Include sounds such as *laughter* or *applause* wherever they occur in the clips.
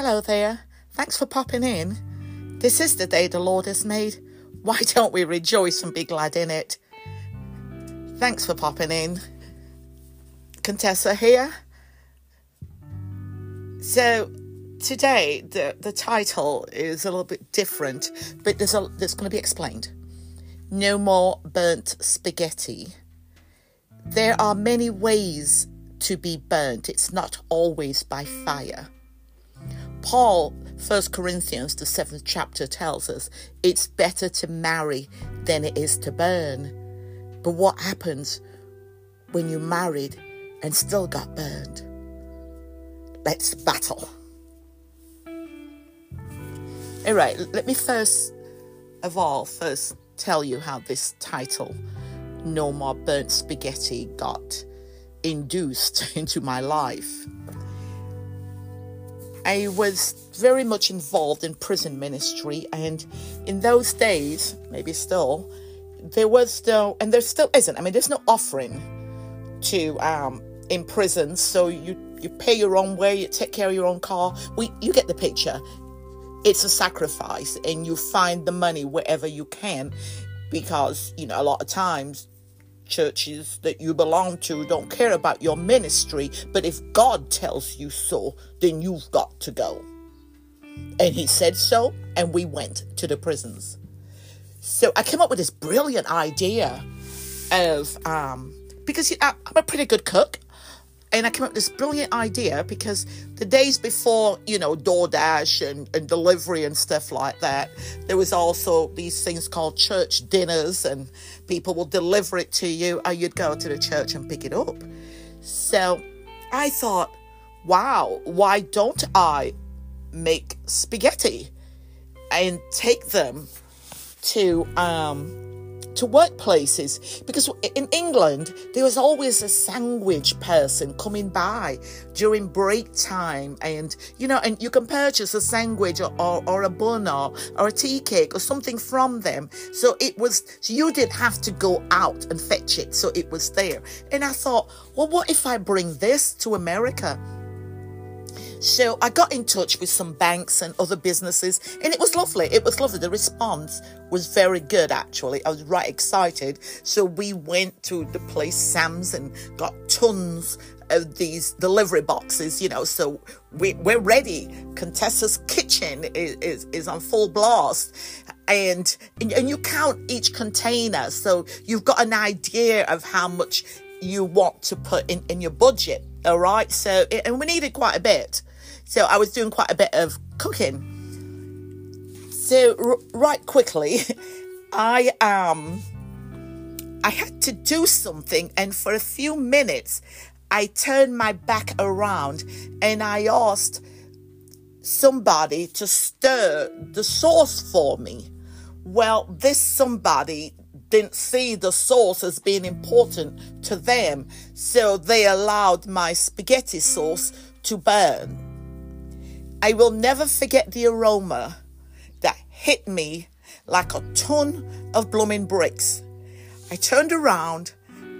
Hello there. Thanks for popping in. This is the day the Lord has made. Why don't we rejoice and be glad in it? Thanks for popping in. Contessa here. So today the, the title is a little bit different, but there's a there's gonna be explained. No more burnt spaghetti. There are many ways to be burnt. It's not always by fire. Paul, 1 Corinthians, the seventh chapter, tells us it's better to marry than it is to burn. But what happens when you married and still got burned? Let's battle. All right, let me first of all first tell you how this title, No More Burnt Spaghetti, got induced *laughs* into my life. I was very much involved in prison ministry, and in those days, maybe still, there was no, and there still isn't. I mean, there's no offering to um, in prisons, so you you pay your own way, you take care of your own car. We you get the picture. It's a sacrifice, and you find the money wherever you can, because you know a lot of times churches that you belong to don't care about your ministry, but if God tells you so, then you've got to go. And he said so, and we went to the prisons. So I came up with this brilliant idea of, um, because I'm a pretty good cook, and I came up with this brilliant idea because the days before, you know, DoorDash and, and delivery and stuff like that, there was also these things called church dinners, and people will deliver it to you, or you'd go to the church and pick it up. So I thought, wow, why don't I make spaghetti and take them to um, to workplaces. Because in England there was always a sandwich person coming by during break time. And you know and you can purchase a sandwich or, or, or a bun or, or a tea cake or something from them. So it was so you didn't have to go out and fetch it. So it was there. And I thought well what if I bring this to America so I got in touch with some banks and other businesses, and it was lovely. It was lovely. The response was very good, actually. I was right excited. So we went to the place, Sam's, and got tons of these delivery boxes, you know. So we, we're ready. Contessa's kitchen is, is, is on full blast. And, and you count each container. So you've got an idea of how much you want to put in, in your budget. All right. So, and we needed quite a bit. So I was doing quite a bit of cooking. So r- right quickly, *laughs* I um I had to do something and for a few minutes I turned my back around and I asked somebody to stir the sauce for me. Well, this somebody didn't see the sauce as being important to them, so they allowed my spaghetti sauce to burn. I will never forget the aroma that hit me like a ton of blooming bricks. I turned around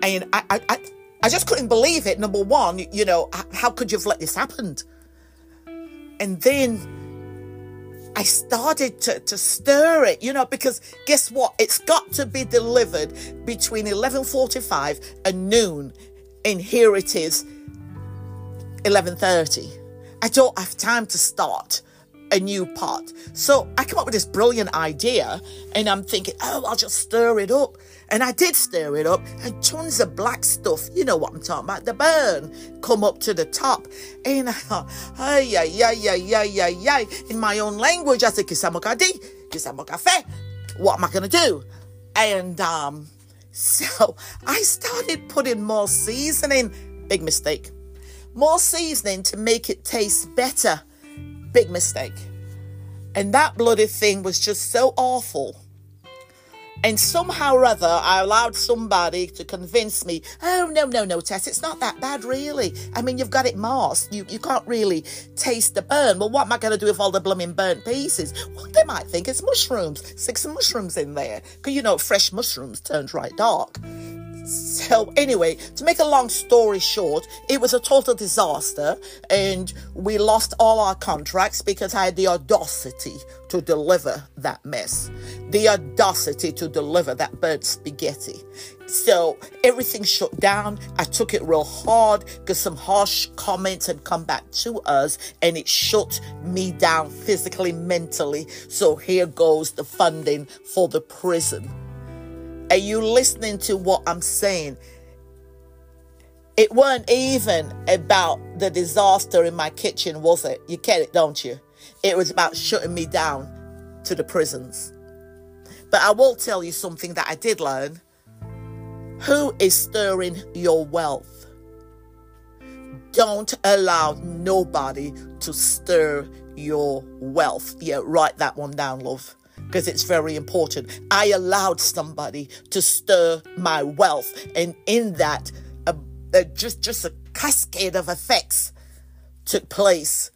and I, I, I, I just couldn't believe it. Number one, you know, how could you have let this happen? And then I started to, to stir it, you know, because guess what? It's got to be delivered between 11.45 and noon. And here it is, 11.30. I don't have time to start a new pot. So I come up with this brilliant idea and I'm thinking, oh, I'll just stir it up. And I did stir it up and tons of black stuff, you know what I'm talking about, the burn, come up to the top. And I yeah, yeah, yeah, yeah. ay, ay. In my own language, I said, kisamo kadi, kisamo cafe. What am I going to do? And um, *laughs* so I started putting more seasoning. Big mistake more seasoning to make it taste better. Big mistake. And that bloody thing was just so awful. And somehow or other, I allowed somebody to convince me, oh, no, no, no, Tess, it's not that bad, really. I mean, you've got it masked. You, you can't really taste the burn. Well, what am I going to do with all the blooming burnt pieces? Well, they might think it's mushrooms. Some mushrooms in there. Because, you know, fresh mushrooms turns right dark. So, anyway, to make a long story short, it was a total disaster, and we lost all our contracts because I had the audacity to deliver that mess, the audacity to deliver that burnt spaghetti. So, everything shut down. I took it real hard because some harsh comments had come back to us, and it shut me down physically, mentally. So, here goes the funding for the prison. Are you listening to what I'm saying? It weren't even about the disaster in my kitchen, was it? You get it, don't you? It was about shutting me down to the prisons. But I will tell you something that I did learn. Who is stirring your wealth? Don't allow nobody to stir your wealth. Yeah, write that one down, love because it's very important. I allowed somebody to stir my wealth, and in that, a, a, just just a cascade of effects took place.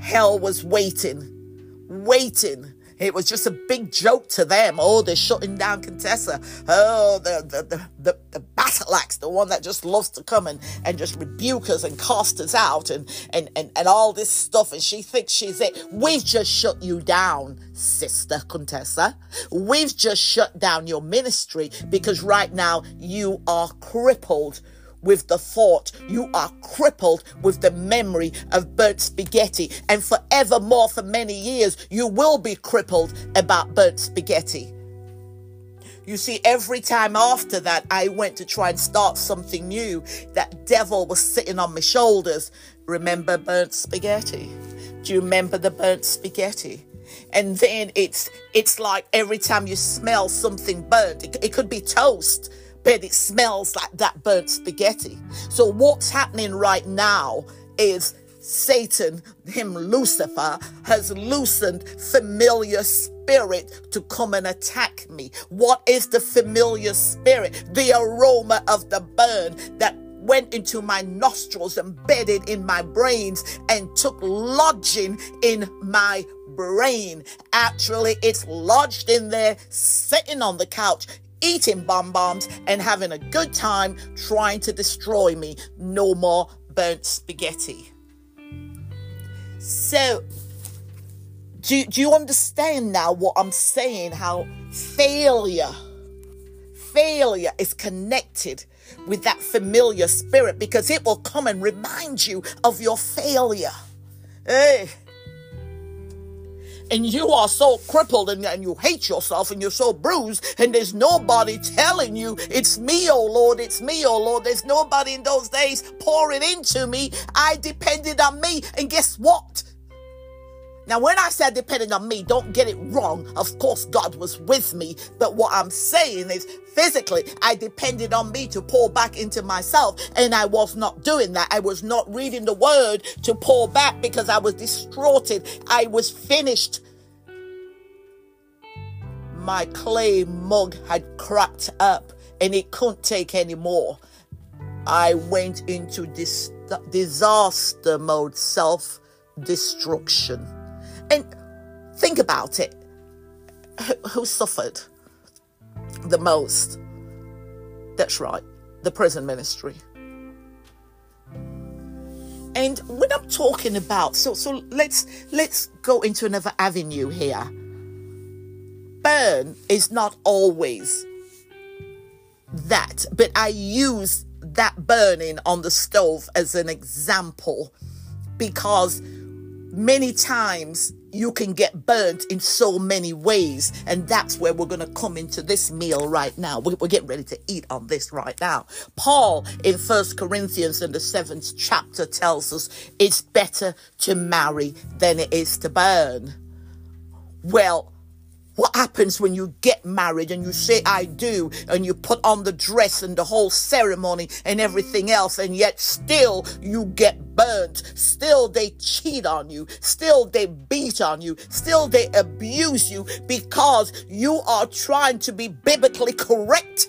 Hell was waiting, waiting it was just a big joke to them. Oh, they're shutting down Contessa. Oh, the, the, the, the, battle axe, the one that just loves to come and, and just rebuke us and cast us out and, and, and, and all this stuff. And she thinks she's it. We've just shut you down, sister Contessa. We've just shut down your ministry because right now you are crippled with the thought. You are crippled with the memory of burnt spaghetti. And forevermore, for many years, you will be crippled about burnt spaghetti. You see, every time after that, I went to try and start something new, that devil was sitting on my shoulders. Remember burnt spaghetti? Do you remember the burnt spaghetti? And then it's it's like every time you smell something burnt, it, it could be toast but it smells like that burnt spaghetti. So, what's happening right now is Satan, him Lucifer, has loosened familiar spirit to come and attack me. What is the familiar spirit? The aroma of the burn that went into my nostrils, embedded in my brains, and took lodging in my brain. Actually, it's lodged in there, sitting on the couch eating bonbons and having a good time trying to destroy me. No more burnt spaghetti. So, do, do you understand now what I'm saying? How failure, failure is connected with that familiar spirit because it will come and remind you of your failure. Hey and you are so crippled and, and you hate yourself and you're so bruised and there's nobody telling you it's me oh lord it's me oh lord. There's nobody in those days pouring into me. I depended on me. And guess what now, when I said depending on me, don't get it wrong. Of course, God was with me. But what I'm saying is physically, I depended on me to pour back into myself. And I was not doing that. I was not reading the word to pour back because I was distraughted. I was finished. My clay mug had cracked up and it couldn't take any more. I went into this disaster mode, self destruction. And think about it who, who suffered the most? That's right, the prison ministry. And when I'm talking about, so so let's let's go into another avenue here. Burn is not always that, but I use that burning on the stove as an example because many times you can get burnt in so many ways. And that's where we're going to come into this meal right now. We're, getting ready to eat on this right now. Paul in First Corinthians in the seventh chapter tells us it's better to marry than it is to burn. Well, what happens when you get married and you say, I do, and you put on the dress and the whole ceremony and everything else, and yet still you get burnt. Still they cheat on you. Still they beat on you. Still they abuse you because you are trying to be biblically correct.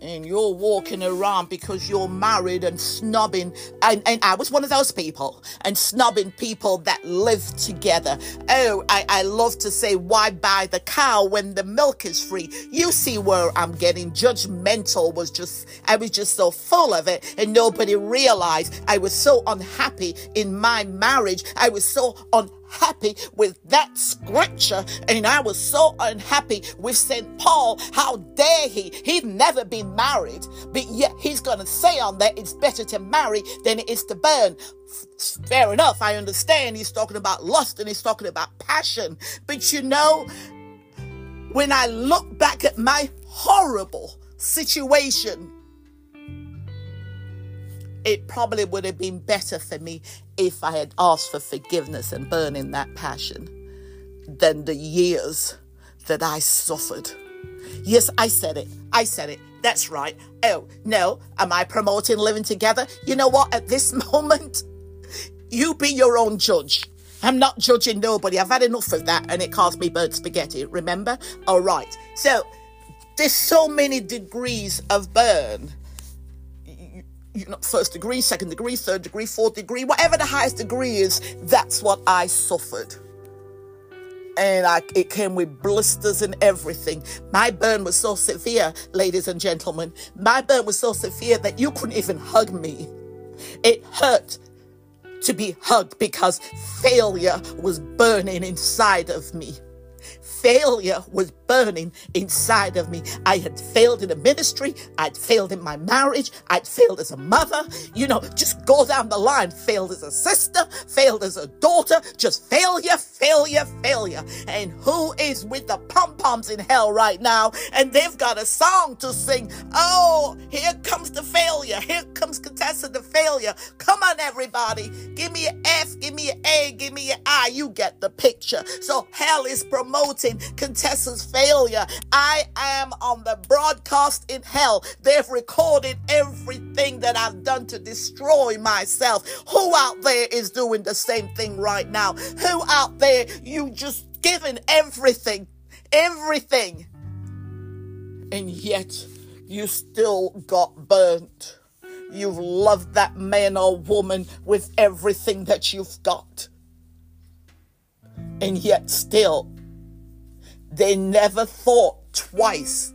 And you're walking around because you're married and snubbing and, and i was one of those people and snubbing people that live together. Oh I, I love to say why buy the cow when the milk is free? You see where i'm getting judgmental was just i was just so full of it and nobody realized i was so unhappy in my marriage. I was so unhappy happy with that scripture and I was so unhappy with St. Paul. How dare he? He'd never been married, but yet he's going to say on that it's better to marry than it is to burn. Fair enough, I understand he's talking about lust and he's talking about passion, but you know, when I look back at my horrible situation, it probably would have been better for me if I had asked for forgiveness and burning that passion than the years that I suffered. Yes, I said it. I said it. That's right. Oh, no. Am I promoting living together? You know what? At this *laughs* moment, you be your own judge. I'm not judging nobody. I've had enough of that and it caused me burnt spaghetti. Remember? All right. So, there's so many degrees of burn you know, first degree, second degree, third degree, fourth degree, whatever the highest degree is, that's what I suffered. And I, it came with blisters and everything. My burn was so severe, ladies and gentlemen. My burn was so severe that you couldn't even hug me. It hurt to be hugged because failure was burning inside of me failure was burning inside of me. I had failed in the ministry. I'd failed in my marriage. I'd failed as a mother. You know, just go down the line. Failed as a sister, failed as a daughter, just failure, failure, failure. And who is with the pom poms in hell right now? And they've got a song to sing. Oh, here comes the failure. Here comes Contessa the failure. Come on, everybody. Give me an F, give me an A, give me an I. You get the picture. So hell is promoting Contessa's failure. I am on the broadcast in hell. They've recorded everything that I've done to destroy myself. Who out there is doing the same thing right now? Who out there you just given everything, everything, and yet you still got burnt. You've loved that man or woman with everything that you've got. And yet, still, they never thought twice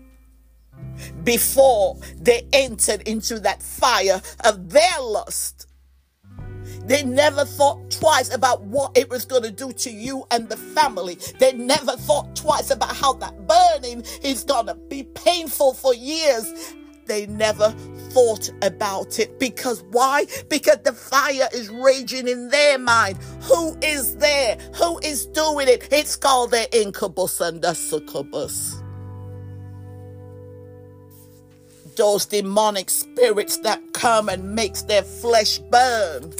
before they entered into that fire of their lust. They never thought twice about what it was going to do to you and the family. They never thought twice about how that burning is going to be painful for years they never thought about it. Because why? Because the fire is raging in their mind. Who is there? Who is doing it? It's called the incubus and the succubus. Those demonic spirits that come and makes their flesh burn.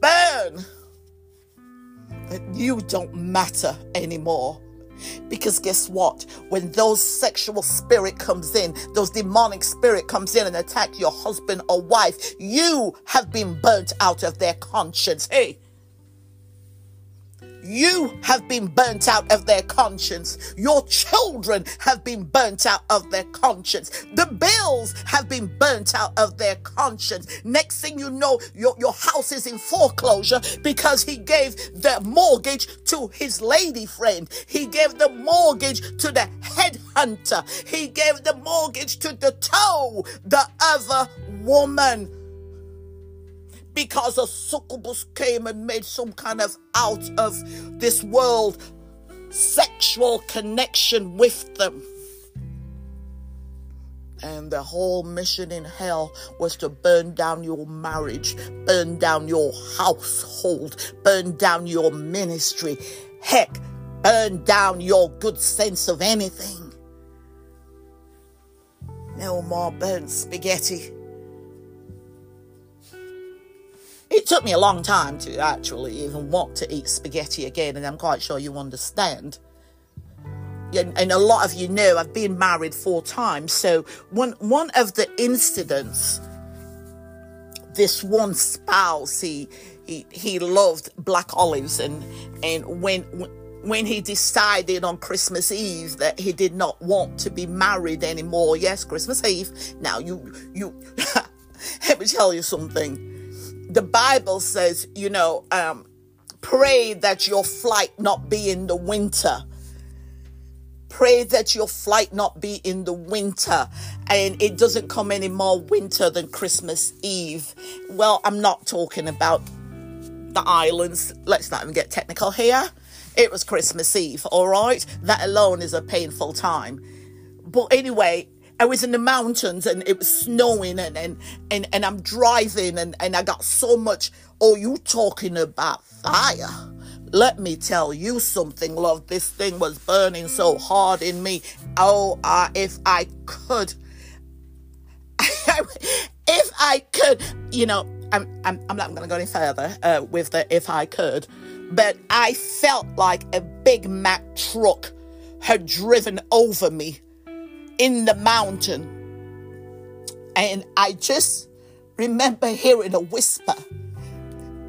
Burn. But you don't matter anymore. Because guess what? When those sexual spirit comes in, those demonic spirit comes in and attack your husband or wife, you have been burnt out of their conscience. Hey, you have been burnt out of their conscience. Your children have been burnt out of their conscience. The bills have been burnt out of their conscience. Next thing you know, your, your house is in foreclosure because he gave the mortgage to his lady friend. He gave the mortgage to the headhunter. He gave the mortgage to the toe, the other woman because a succubus came and made some kind of out of this world sexual connection with them. And the whole mission in hell was to burn down your marriage, burn down your household, burn down your ministry. Heck, burn down your good sense of anything. No more burnt spaghetti. It took me a long time to actually even want to eat spaghetti again, and I'm quite sure you understand. And a lot of you know I've been married four times. So one one of the incidents, this one spouse he he he loved black olives, and and when when he decided on Christmas Eve that he did not want to be married anymore. Yes, Christmas Eve. Now you you *laughs* let me tell you something. The Bible says, you know, um, pray that your flight not be in the winter. Pray that your flight not be in the winter and it doesn't come any more winter than Christmas Eve. Well, I'm not talking about the islands. Let's not even get technical here. It was Christmas Eve, all right? That alone is a painful time. But anyway, I was in the mountains and it was snowing and and and, and I'm driving and, and I got so much oh you talking about fire. Let me tell you something, love. This thing was burning so hard in me. Oh, uh, if I could, *laughs* if I could, you know, I'm, I'm, I'm not going to go any further uh, with the if I could, but I felt like a Big Mack truck had driven over me in the mountain. And I just remember hearing a whisper.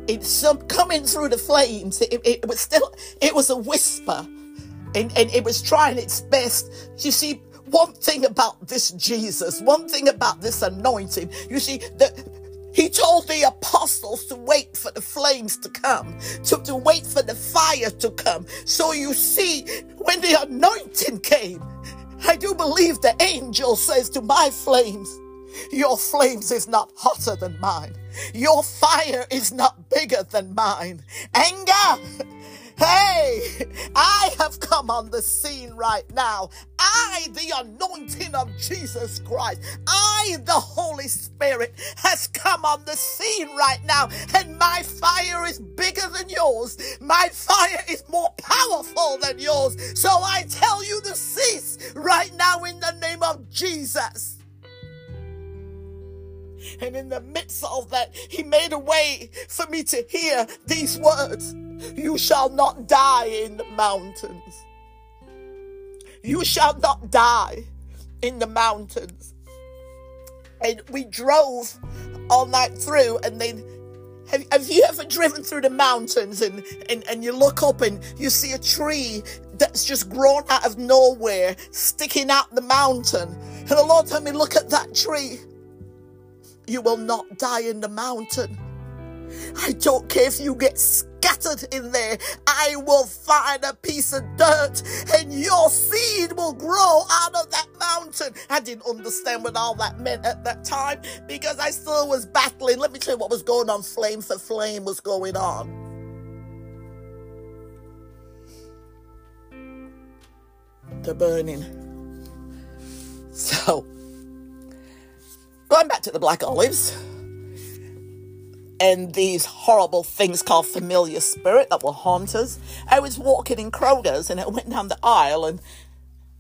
It's some coming through the flames. It, it, it was still, it was a whisper. And, and it was trying its best. You see, one thing about this Jesus, one thing about this anointing, you see, the, he told the apostles to wait for the flames to come, to, to wait for the fire to come. So you see, when the anointing came, I do believe the angel says to my flames, Your flames is not hotter than mine. Your fire is not bigger than mine. Anger Hey, I have come on the scene right now. I, the anointing of Jesus Christ, I, the Holy Spirit, has come on the scene right now, and my fire is bigger than yours. My fire is more powerful than yours. So I tell you to cease right now in the name of Jesus. And in the midst of that, he made a way for me to hear these words. You shall not die in the mountains. You shall not die in the mountains. And we drove all night through, and then have, have you ever driven through the mountains and, and, and you look up and you see a tree that's just grown out of nowhere, sticking out the mountain? And the Lord told me, Look at that tree. You will not die in the mountain. I don't care if you get scattered in there. I will find a piece of dirt and your seed will grow out of that mountain. I didn't understand what all that meant at that time because I still was battling. Let me tell you what was going on. Flame for flame was going on. The burning. So, going back to the black olives and these horrible things called familiar spirit that will haunt us. I was walking in Kroger's and I went down the aisle and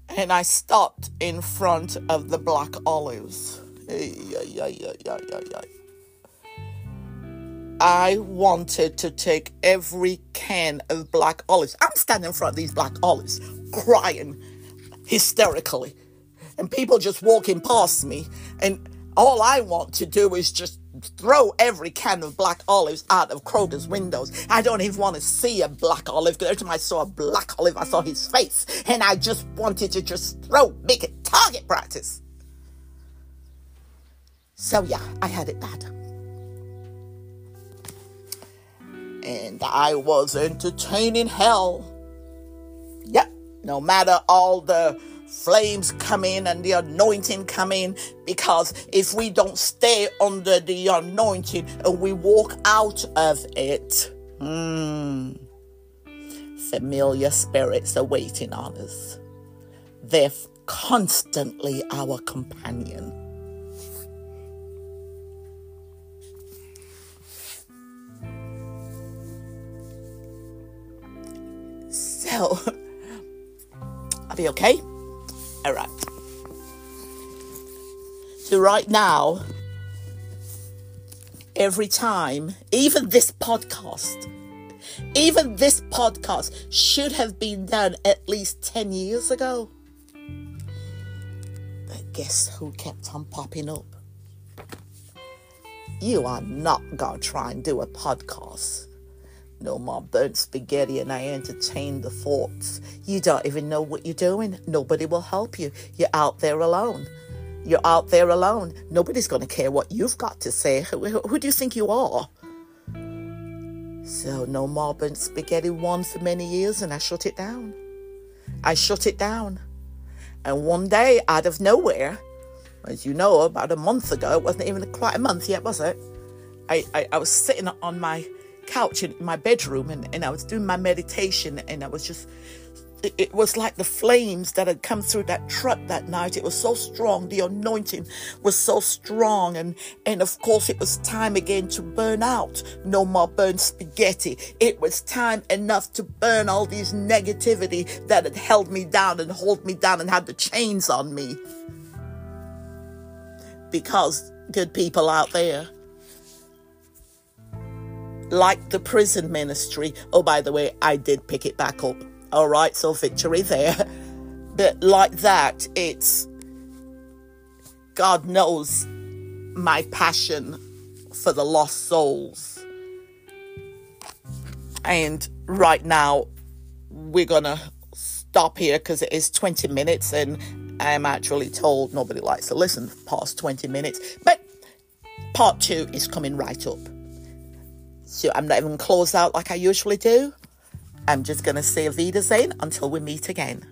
and I stopped in front of the black olives. I wanted to take every can of black olives. I'm standing in front of these black olives, crying hysterically. And people just walking past me. And all I want to do is just throw every can of black olives out of Kroger's windows. I don't even want to see a black olive because every time I saw a black olive, I saw his face. And I just wanted to just throw, make it target practice. So yeah, I had it bad. And I was entertaining hell. Yep, no matter all the flames come in and the anointing come in. Because if we don't stay under the anointing and we walk out of it hmm, familiar spirits are waiting on us. They're constantly our companion. So *laughs* I'll be okay all right. So, right now, every time, even this podcast, even this podcast should have been done at least 10 years ago. But guess who kept on popping up? You are not going to try and do a podcast No more burnt spaghetti, and I entertain the thoughts. You don't even know what you're doing. Nobody will help you. You're out there alone. You're out there alone. Nobody's going to care what you've got to say. Who, who, who do you think you are? So, no more burnt spaghetti won for many years, and I shut it down. I shut it down. And one day, out of nowhere, as you know, about a month ago, it wasn't even quite a month yet, was it? I, I, I was sitting on my couch in my bedroom and, and I was doing my meditation and I was just it, was like the flames that had come through that truck that night. It was so strong. The anointing was so strong. And, and of course, it was time again to burn out. No more burn spaghetti. It was time enough to burn all these negativity that had held me down and hold me down and had the chains on me. Because, good people out there, like the prison ministry. Oh, by the way, I did pick it back up. All right, so victory there. *laughs* But like that, it's God knows my passion for the lost souls. And right now, we're gonna stop here because it is 20 minutes, and I'm actually told nobody likes to listen past 20 minutes. But part two is coming right up. So I'm not even close out like I usually do. I'm just going to say Wiedersehen until we meet again.